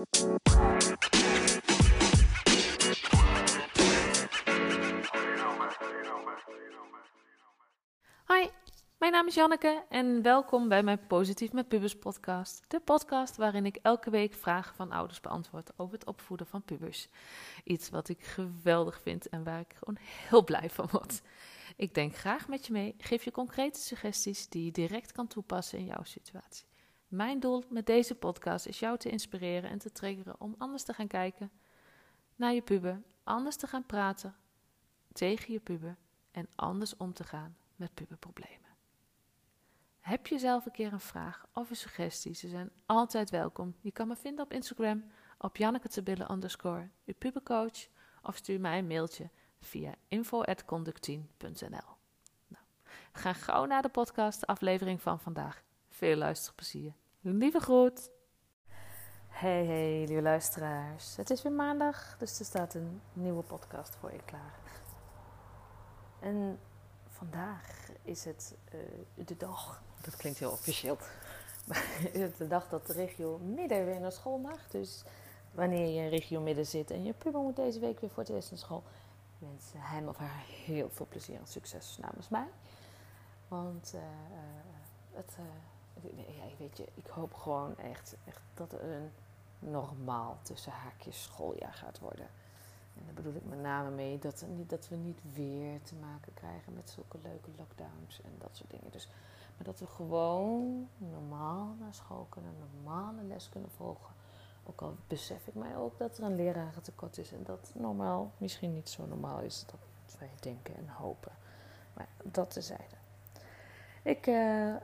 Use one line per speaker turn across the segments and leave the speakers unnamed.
Hoi, mijn naam is Janneke en welkom bij mijn Positief met Pubers podcast. De podcast waarin ik elke week vragen van ouders beantwoord over het opvoeden van pubers. Iets wat ik geweldig vind en waar ik gewoon heel blij van word. Ik denk graag met je mee, geef je concrete suggesties die je direct kan toepassen in jouw situatie. Mijn doel met deze podcast is jou te inspireren en te triggeren om anders te gaan kijken naar je puber, anders te gaan praten tegen je puber en anders om te gaan met puberproblemen. Heb je zelf een keer een vraag of een suggestie? Ze zijn altijd welkom. Je kan me vinden op Instagram op Janneke underscore, je pubercoach, of stuur mij een mailtje via info.conductien.nl. Nou, gaan gauw naar de podcast, aflevering van vandaag. Veel luisterplezier. Lieve groet! Hey, hey, lieve luisteraars. Het is weer maandag, dus er staat een nieuwe podcast voor je klaar. En vandaag is het uh, de dag, dat klinkt heel officieel, maar is het de dag dat de regio midden weer naar school mag. Dus wanneer je in regio midden zit en je puber moet deze week weer voor het eerst naar school, wens hem of haar heel veel plezier en succes namens mij. Want uh, het, ja, weet je, ik hoop gewoon echt, echt dat er een normaal tussen haakjes schooljaar gaat worden. En daar bedoel ik met name mee dat, dat we niet weer te maken krijgen met zulke leuke lockdowns en dat soort dingen. Dus, maar dat we gewoon normaal naar school kunnen, normale les kunnen volgen. Ook al besef ik mij ook dat er een lerarentekort is en dat normaal misschien niet zo normaal is dat wij denken en hopen. Maar dat tezijde. Ik uh,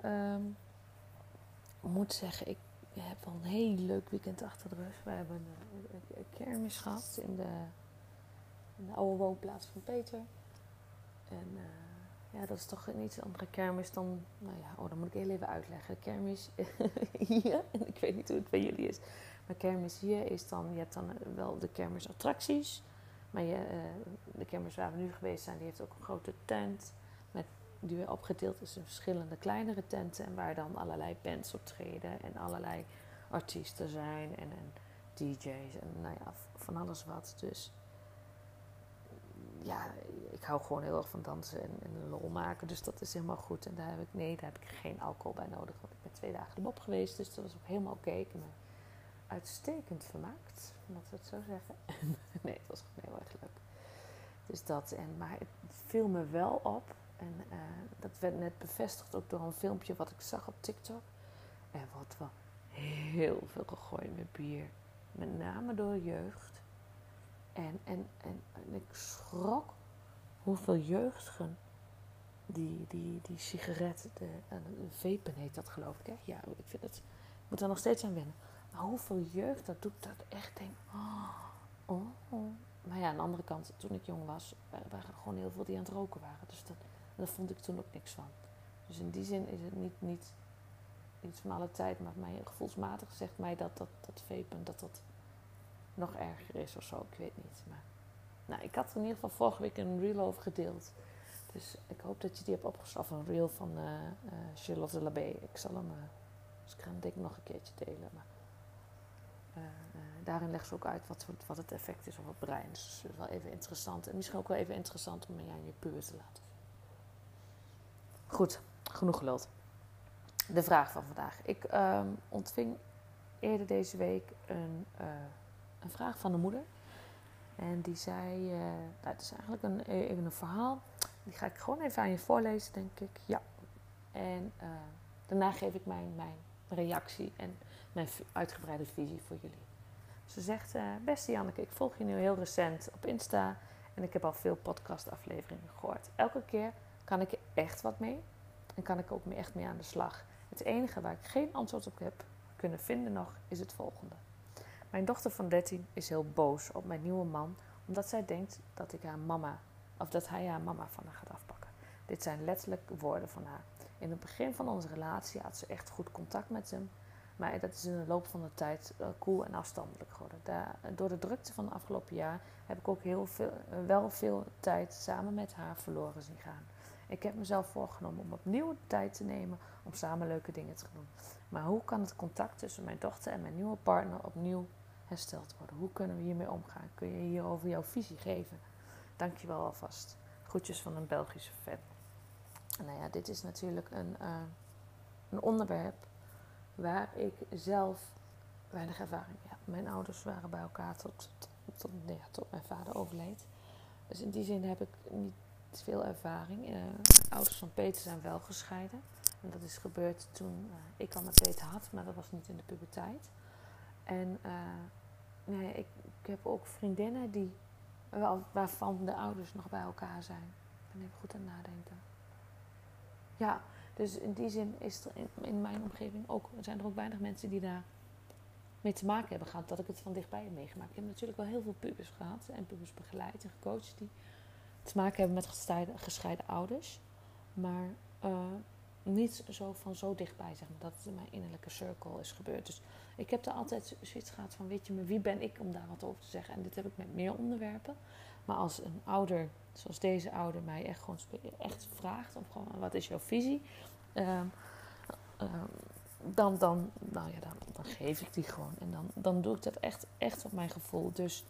moet zeggen, ik heb wel een heel leuk weekend achter de rug. We hebben een, kermis gehad in de in de oude woonplaats van Peter. En uh, ja, dat is toch een iets andere kermis dan, nou ja, oh, dan moet ik heel even uitleggen. Kermis hier, en ik weet niet hoe het bij jullie is, maar kermis hier is dan, je hebt dan wel de kermisattracties. Maar je, uh, de kermis waar we nu geweest zijn, die heeft ook een grote tent. Die weer opgedeeld is in verschillende kleinere tenten. En waar dan allerlei bands optreden en allerlei artiesten zijn en, en DJ's en nou ja, van alles wat. Dus ja, ik hou gewoon heel erg van dansen en, en lol maken. Dus dat is helemaal goed. En daar heb ik, nee, daar heb ik geen alcohol bij nodig. Want ik ben twee dagen de geweest. Dus dat was ook helemaal oké. Me uitstekend vermaakt. Laten we het zo zeggen. nee, het was gewoon heel erg leuk. Dus dat. En, maar het viel me wel op. En uh, dat werd net bevestigd ook door een filmpje wat ik zag op TikTok. Er wordt wel heel veel gegooid met bier. Met name door jeugd. En, en, en, en ik schrok hoeveel jeugdigen die, die, die sigaret, de, de vapen heet dat geloof ik. Hè? Ja, ik vind het, ik moet er nog steeds aan wennen. Maar hoeveel jeugd dat doet, dat echt denk, oh, oh, oh. Maar ja, aan de andere kant, toen ik jong was, waren er gewoon heel veel die aan het roken waren. Dus dat, daar vond ik toen ook niks van. Dus in die zin is het niet, niet iets van alle tijd, maar mij, gevoelsmatig zegt mij dat dat, dat vapen, dat dat nog erger is of zo. Ik weet niet. Maar, nou, ik had er in ieder geval vorige week een reel over gedeeld. Dus ik hoop dat je die hebt opgeslagen. Een reel van uh, uh, Charlotte Labé. Ik zal hem, uh, dus ik ga hem denk ik nog een keertje delen. Maar daarin legt ze ook uit wat, wat het effect is op het brein. Dus dat is wel even interessant. En misschien ook wel even interessant om aan je puber te laten. Goed, genoeg geluld. De vraag van vandaag. Ik ehm, ontving eerder deze week een een vraag van de moeder. En die zei, uh, het is eigenlijk een, even een verhaal. Die ga ik gewoon even aan je voorlezen, denk ik. Ja. En uh, daarna geef ik mijn, mijn reactie en mijn uitgebreide visie voor jullie. Ze zegt, beste Janneke, ik volg je nu heel recent op Insta. En ik heb al veel podcastafleveringen gehoord. Elke keer kan ik echt wat mee. En kan ik ook echt mee aan de slag. Het enige waar ik geen antwoord op heb kunnen vinden nog, is het volgende. Mijn dochter van 13 is heel boos op mijn nieuwe man, omdat zij denkt dat ik haar mama, of dat hij haar mama van haar gaat afpakken. Dit zijn letterlijk woorden van haar. In het begin van onze relatie had ze echt goed contact met hem, maar dat is in de loop van de tijd uh, koel en afstandelijk geworden. door de drukte van het afgelopen jaar heb ik ook heel veel, wel veel tijd samen met haar verloren zien gaan. Ik heb mezelf voorgenomen om opnieuw tijd te nemen om samen leuke dingen te doen. Maar hoe kan het contact tussen mijn dochter en mijn nieuwe partner opnieuw hersteld worden? Hoe kunnen we hiermee omgaan? Kun je hierover jouw visie geven? Dankjewel alvast. Groetjes van een Belgische fan. Nou ja, dit is natuurlijk een, uh, een onderwerp waar ik zelf weinig ervaring heb. Mijn ouders waren bij elkaar tot, tot, tot mijn vader overleed. Dus in die zin heb ik niet veel ervaring. Uh, ouders van Peter zijn wel gescheiden. En dat is gebeurd toen uh, ik al met Peter had, maar dat was niet in de puberteit. En uh, nee, ik, ik, heb ook vriendinnen die, waarvan de ouders nog bij elkaar zijn. Ben even goed aan het nadenken. Ja, dus in die zin is er in, in mijn omgeving ook, zijn er ook weinig mensen die daar mee te maken hebben gehad dat ik het van dichtbij heb meegemaakt. Ik heb natuurlijk wel heel veel pubers gehad en pubers begeleid en gecoacht die te maken hebben met gescheiden, ouders. Maar uh, niet zo van zo dichtbij, zeg maar, dat het in mijn innerlijke circle is gebeurd. Dus ik heb er altijd zoiets gehad van, weet je, maar wie ben ik om daar wat over te zeggen? En dit heb ik met meer onderwerpen. Maar als een ouder, zoals deze ouder, mij echt gewoon echt vraagt, of gewoon, wat is jouw visie? Um, um, dan, dan, nou ja, dan, dan, geef ik die gewoon. En dan, dan doe ik dat echt, echt op mijn gevoel. Dus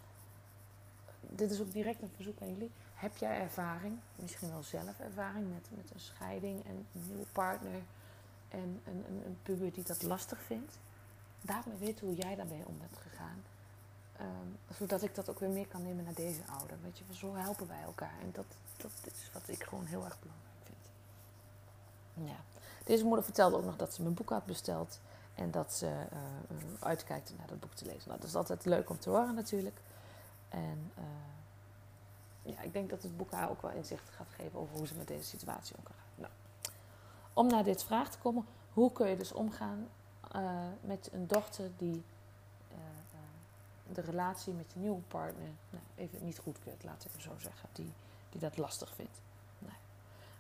dit is ook direct een verzoek aan jullie. Heb jij ervaring, misschien wel zelf ervaring met, met een scheiding en een nieuwe partner en een, een, een puber die dat lastig vindt? Laat me weten hoe jij daarmee om bent gegaan. Um, zodat ik dat ook weer meer kan nemen naar deze ouder. Weet je, zo helpen wij elkaar. En dat, dat is wat ik gewoon heel erg belangrijk vind. Ja. Deze moeder vertelde ook nog dat ze mijn boek had besteld. En dat ze uh, uitkijkt naar dat boek te lezen. Nou, dat is altijd leuk om te horen natuurlijk. En uh, ja, ik denk dat het boek haar ook wel inzicht gaat geven over hoe ze met deze situatie omgaat. Nou, om naar dit vraag te komen, hoe kun je dus omgaan uh, met een dochter die uh, de relatie met je nieuwe partner nou, even niet goedkeurt, laat ik het zo zeggen, die, die dat lastig vindt. Nou,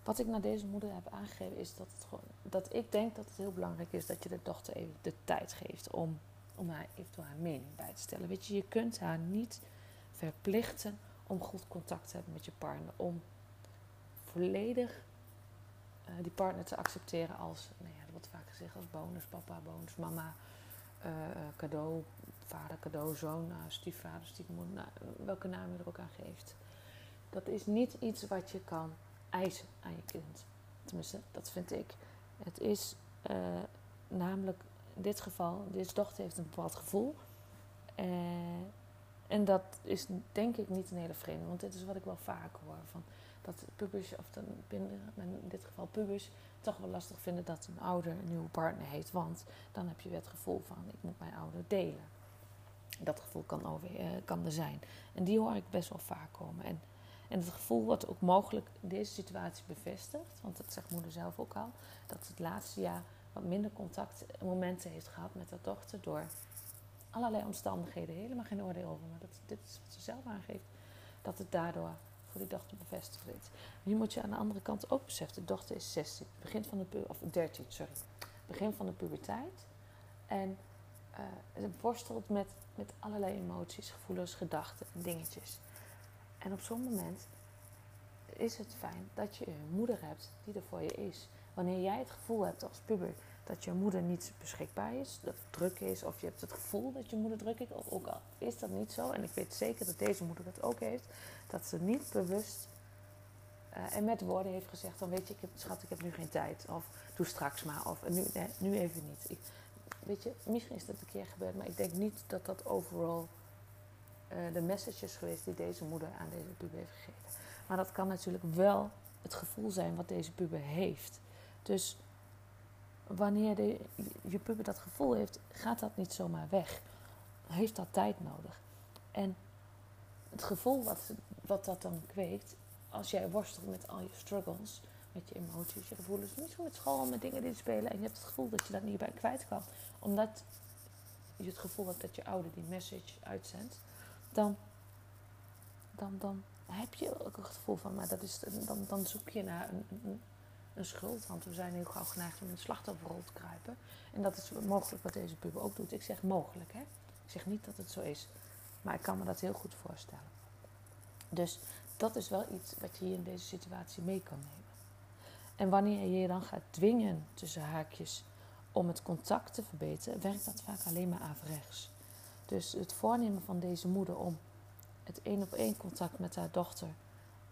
wat ik naar deze moeder heb aangegeven is dat, het gewoon, dat ik denk dat het heel belangrijk is dat je de dochter even de tijd geeft om, om haar eventueel haar mening bij te stellen. Weet je, je kunt haar niet verplichten om goed contact te hebben met je partner. Om volledig uh, die partner te accepteren als, nou ja, dat wordt vaak gezegd als bonus, papa, bonus, mama, uh, cadeau, vader, cadeau, zoon, uh, stiefvader, stiefmoeder, nou, welke naam je er ook aan geeft. Dat is niet iets wat je kan eisen aan je kind. Tenminste, dat vind ik. Het is namelijk in dit geval, deze dochter heeft een bepaald gevoel. En dat is denk ik niet een hele vreemde, want dit is wat ik wel vaak hoor. Van dat pubers, of dan in dit geval pubers, toch wel lastig vinden dat een ouder een nieuwe partner heeft. Want dan heb je weer het gevoel van ik moet mijn ouder delen. Dat gevoel kan, over, uh, kan er zijn. En die hoor ik best wel vaak komen. En, en het gevoel wordt ook mogelijk deze situatie bevestigd. Want dat zegt moeder zelf ook al. Dat het laatste jaar wat minder contactmomenten heeft gehad met haar dochter. Door allerlei omstandigheden, helemaal geen oordeel over, maar dat, dit is wat ze zelf aangeeft, dat het daardoor voor die dochter bevestigd wordt. Nu moet je aan de andere kant ook beseffen, de dochter is 16, begin van de of 13, sorry, begin van de puberteit. En uh, ze worstelt met, met allerlei emoties, gevoelens, gedachten en dingetjes. En op zo'n moment is het fijn dat je een moeder hebt die er voor je is. Wanneer jij het gevoel hebt als puber dat je moeder niet beschikbaar is, dat het druk is, of je hebt het gevoel dat je moeder druk is, of ook al is dat niet zo, en ik weet zeker dat deze moeder dat ook heeft, dat ze niet bewust uh, en met woorden heeft gezegd: dan weet je, ik heb, schat, ik heb nu geen tijd, of doe straks maar, of nu, nu even niet. Ik, weet je, misschien is dat een keer gebeurd, maar ik denk niet dat dat overal uh, de message is geweest die deze moeder aan deze puber heeft gegeven. Maar dat kan natuurlijk wel het gevoel zijn wat deze puber heeft. Dus wanneer de, je puber dat gevoel heeft, gaat dat niet zomaar weg. Heeft dat tijd nodig. En het gevoel wat, dat dan kweekt, als jij worstelt met al je struggles, met je emoties, je gevoelens, misschien met school, met dingen die spelen, en je hebt het gevoel dat je dat niet bij kwijt kan, omdat je het gevoel hebt dat je ouder die message uitzendt, dan, dan, dan heb je ook het gevoel van, maar dat is, dan, dan zoek je naar een, een een schuld. Want we zijn heel gauw geneigd om in de slachtofferrol te kruipen. En dat is mogelijk wat deze puber ook doet. Ik zeg mogelijk, hè. Ik zeg niet dat het zo is. Maar ik kan me dat heel goed voorstellen. Dus dat is wel iets wat je hier in deze situatie mee kan nemen. En wanneer je je dan gaat dwingen tussen haakjes om het contact te verbeteren, werkt dat vaak alleen maar averechts. Dus het voornemen van deze moeder om het één op één contact met haar dochter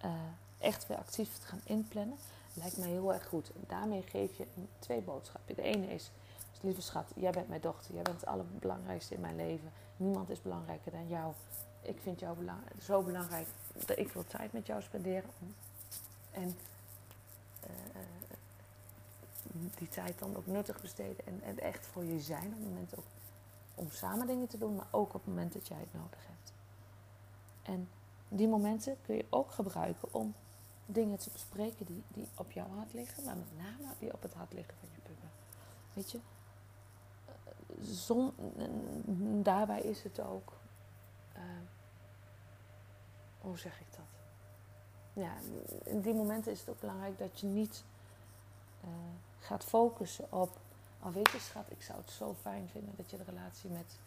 uh, echt weer actief te gaan inplannen, lijkt mij heel erg goed. En daarmee geef je twee boodschappen. De ene is, lieve schat, jij bent mijn dochter, jij bent het allerbelangrijkste in mijn leven. Niemand is belangrijker dan jou. Ik vind jou zo belangrijk dat ik wil tijd met jou spenderen. En uh, die tijd dan ook nuttig besteden en, en echt voor je zijn. Op het moment ook om samen dingen te doen, maar ook op het moment dat jij het nodig hebt. En die momenten kun je ook gebruiken om dingen te bespreken die, die op jouw hart liggen, maar met name die op het hart liggen van je puber. Weet je, daarbij is het ook, uh, hoe zeg ik dat? Ja, in die momenten is het ook belangrijk dat je niet uh, gaat focussen op, al oh, weet je ik zou het zo fijn vinden dat je de relatie met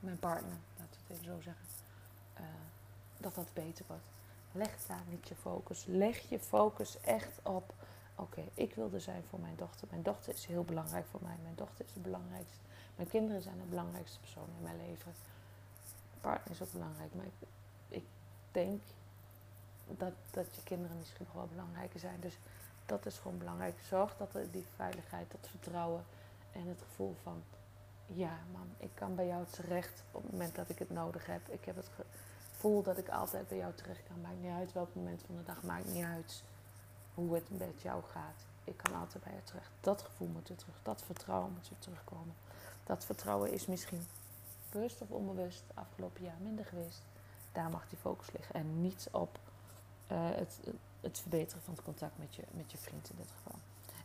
mijn partner, laten we het even zo zeggen, dat dat beter wordt. Leg daar niet je focus. Leg je focus echt op, oké, ik wil er zijn voor mijn dochter. Mijn dochter is heel belangrijk voor mij. Mijn dochter is het belangrijkste. Mijn kinderen zijn de belangrijkste persoon in mijn leven. Mijn partner is ook belangrijk, maar ik, ik denk dat, dat je kinderen misschien nog wel belangrijker zijn. Dus dat is gewoon belangrijk. Zorg dat er die veiligheid, dat vertrouwen en het gevoel van... Ja, man, ik kan bij jou terecht op het moment dat ik het nodig heb. Ik heb het gevoel dat ik altijd bij jou terecht kan. Maakt niet uit welk moment van de dag. Maakt niet uit hoe het met jou gaat. Ik kan altijd bij je terecht. Dat gevoel moet weer terug. Dat vertrouwen moet weer terugkomen. Dat vertrouwen is misschien bewust of onbewust afgelopen jaar minder geweest. Daar mag die focus liggen. En niet op uh, het, het verbeteren van het contact met je, met je vriend in dit geval.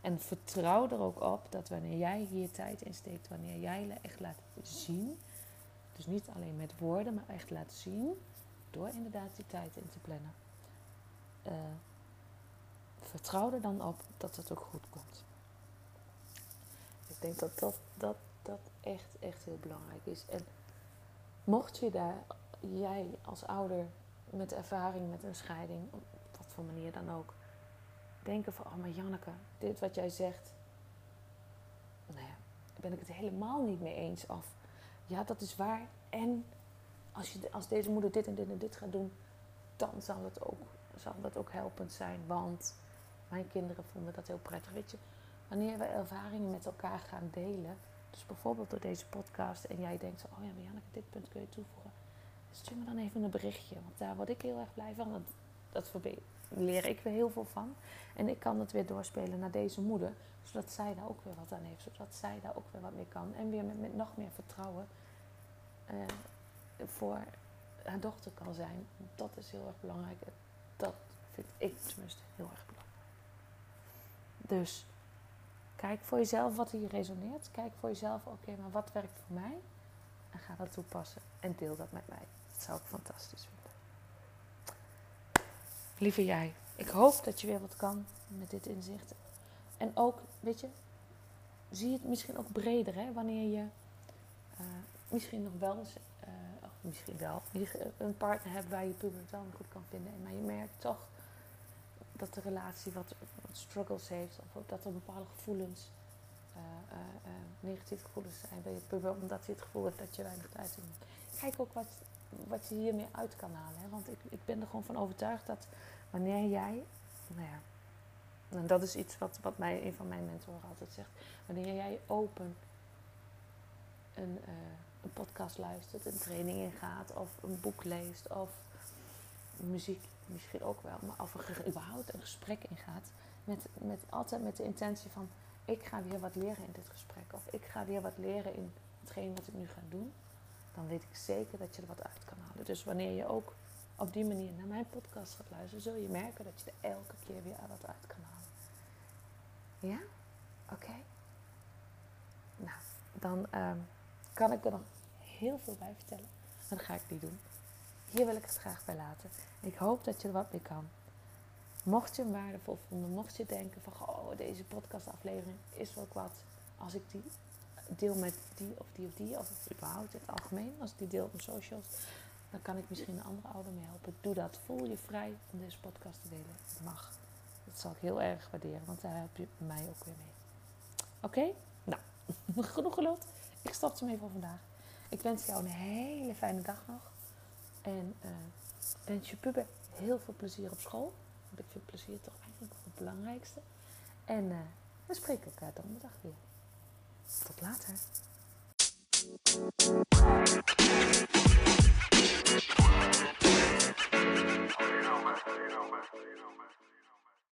En vertrouw er ook op dat wanneer jij hier tijd in steekt, wanneer jij echt laat zien, dus niet alleen met woorden, maar echt laat zien, door inderdaad die tijd in te plannen. Uh, vertrouw er dan op dat het ook goed komt. Ik denk dat dat, dat, dat echt, echt heel belangrijk is. En mocht je daar, jij als ouder met ervaring met een scheiding, voor manier dan ook, denken van, oh maar Janneke, dit wat jij zegt, nou ja, ben ik het helemaal niet mee eens. Of, ja, dat is waar. En als, je, als deze moeder dit en dit en dit gaat doen, dan zal het ook, zal dat ook helpend zijn. Want mijn kinderen vonden dat heel prettig. Weet je, wanneer we ervaringen met elkaar gaan delen, dus bijvoorbeeld door deze podcast, en jij denkt, oh ja, maar Janneke, dit punt kun je toevoegen. Stuur me dan even een berichtje, want daar word ik heel erg blij van. Want dat leer ik weer heel veel van. En ik kan het weer doorspelen naar deze moeder, zodat zij daar ook weer wat aan heeft, zodat zij daar ook weer wat mee kan. En weer met, nog meer vertrouwen uh, voor haar dochter kan zijn. Dat is heel erg belangrijk. Dat vind ik tenminste heel erg belangrijk. Dus kijk voor jezelf wat hier resoneert. Kijk voor jezelf, oké, maar wat werkt voor mij? En ga dat toepassen en deel dat met mij. Dat zou ik fantastisch vinden. Lieve jij, ik hoop dat je weer wat kan met dit inzicht. En ook, weet je, zie het misschien ook breder, hè? Wanneer je uh, misschien nog wel eens, of misschien wel, een partner hebt waar je puber wel goed kan vinden. Maar je merkt toch dat de relatie wat, struggles heeft, of dat er bepaalde gevoelens, uh, negatieve gevoelens zijn bij je puber, omdat hij het gevoel heeft dat je weinig tijd hebt. Kijk ook wat, wat je hiermee uit kan halen. Hè? Want ik, ik ben er gewoon van overtuigd dat wanneer jij, nou ja, en dat is iets wat, wat mij, een van mijn mentoren altijd zegt. Wanneer jij open een, uh, een podcast luistert, een training ingaat, of een boek leest, of muziek misschien ook wel, maar of er überhaupt een gesprek ingaat, met, met, altijd met de intentie van: ik ga weer wat leren in dit gesprek, of ik ga weer wat leren in hetgeen wat ik nu ga doen, dan weet ik zeker dat je er wat uit kan halen. Dus wanneer je ook op die manier naar mijn podcast gaat luisteren, zul je merken dat je er elke keer weer wat uit kan halen. Ja? Oké? Nou, dan ehm, kan ik er nog heel veel bij vertellen. Maar dat ga ik niet doen. Hier wil ik het graag bij laten. Ik hoop dat je er wat mee kan. Mocht je hem waardevol vinden, mocht je denken van, oh, deze podcastaflevering is wel wat. Als ik die deel met die of die of die, of überhaupt in het algemeen, als die deel op socials, dan kan ik misschien een andere ouder mee helpen. Doe dat. Voel je vrij om deze podcast te delen. Het mag. Dat zal ik heel erg waarderen, want daar help je mij ook weer mee. Oké? Nou, genoeg geluld. Ik stop ermee voor vandaag. ik wens jou een hele fijne dag nog. En uh, wens je puber heel veel plezier op school. Want ik vind plezier toch eigenlijk het belangrijkste. En uh, we spreken elkaar donderdag weer. Tot later. you know.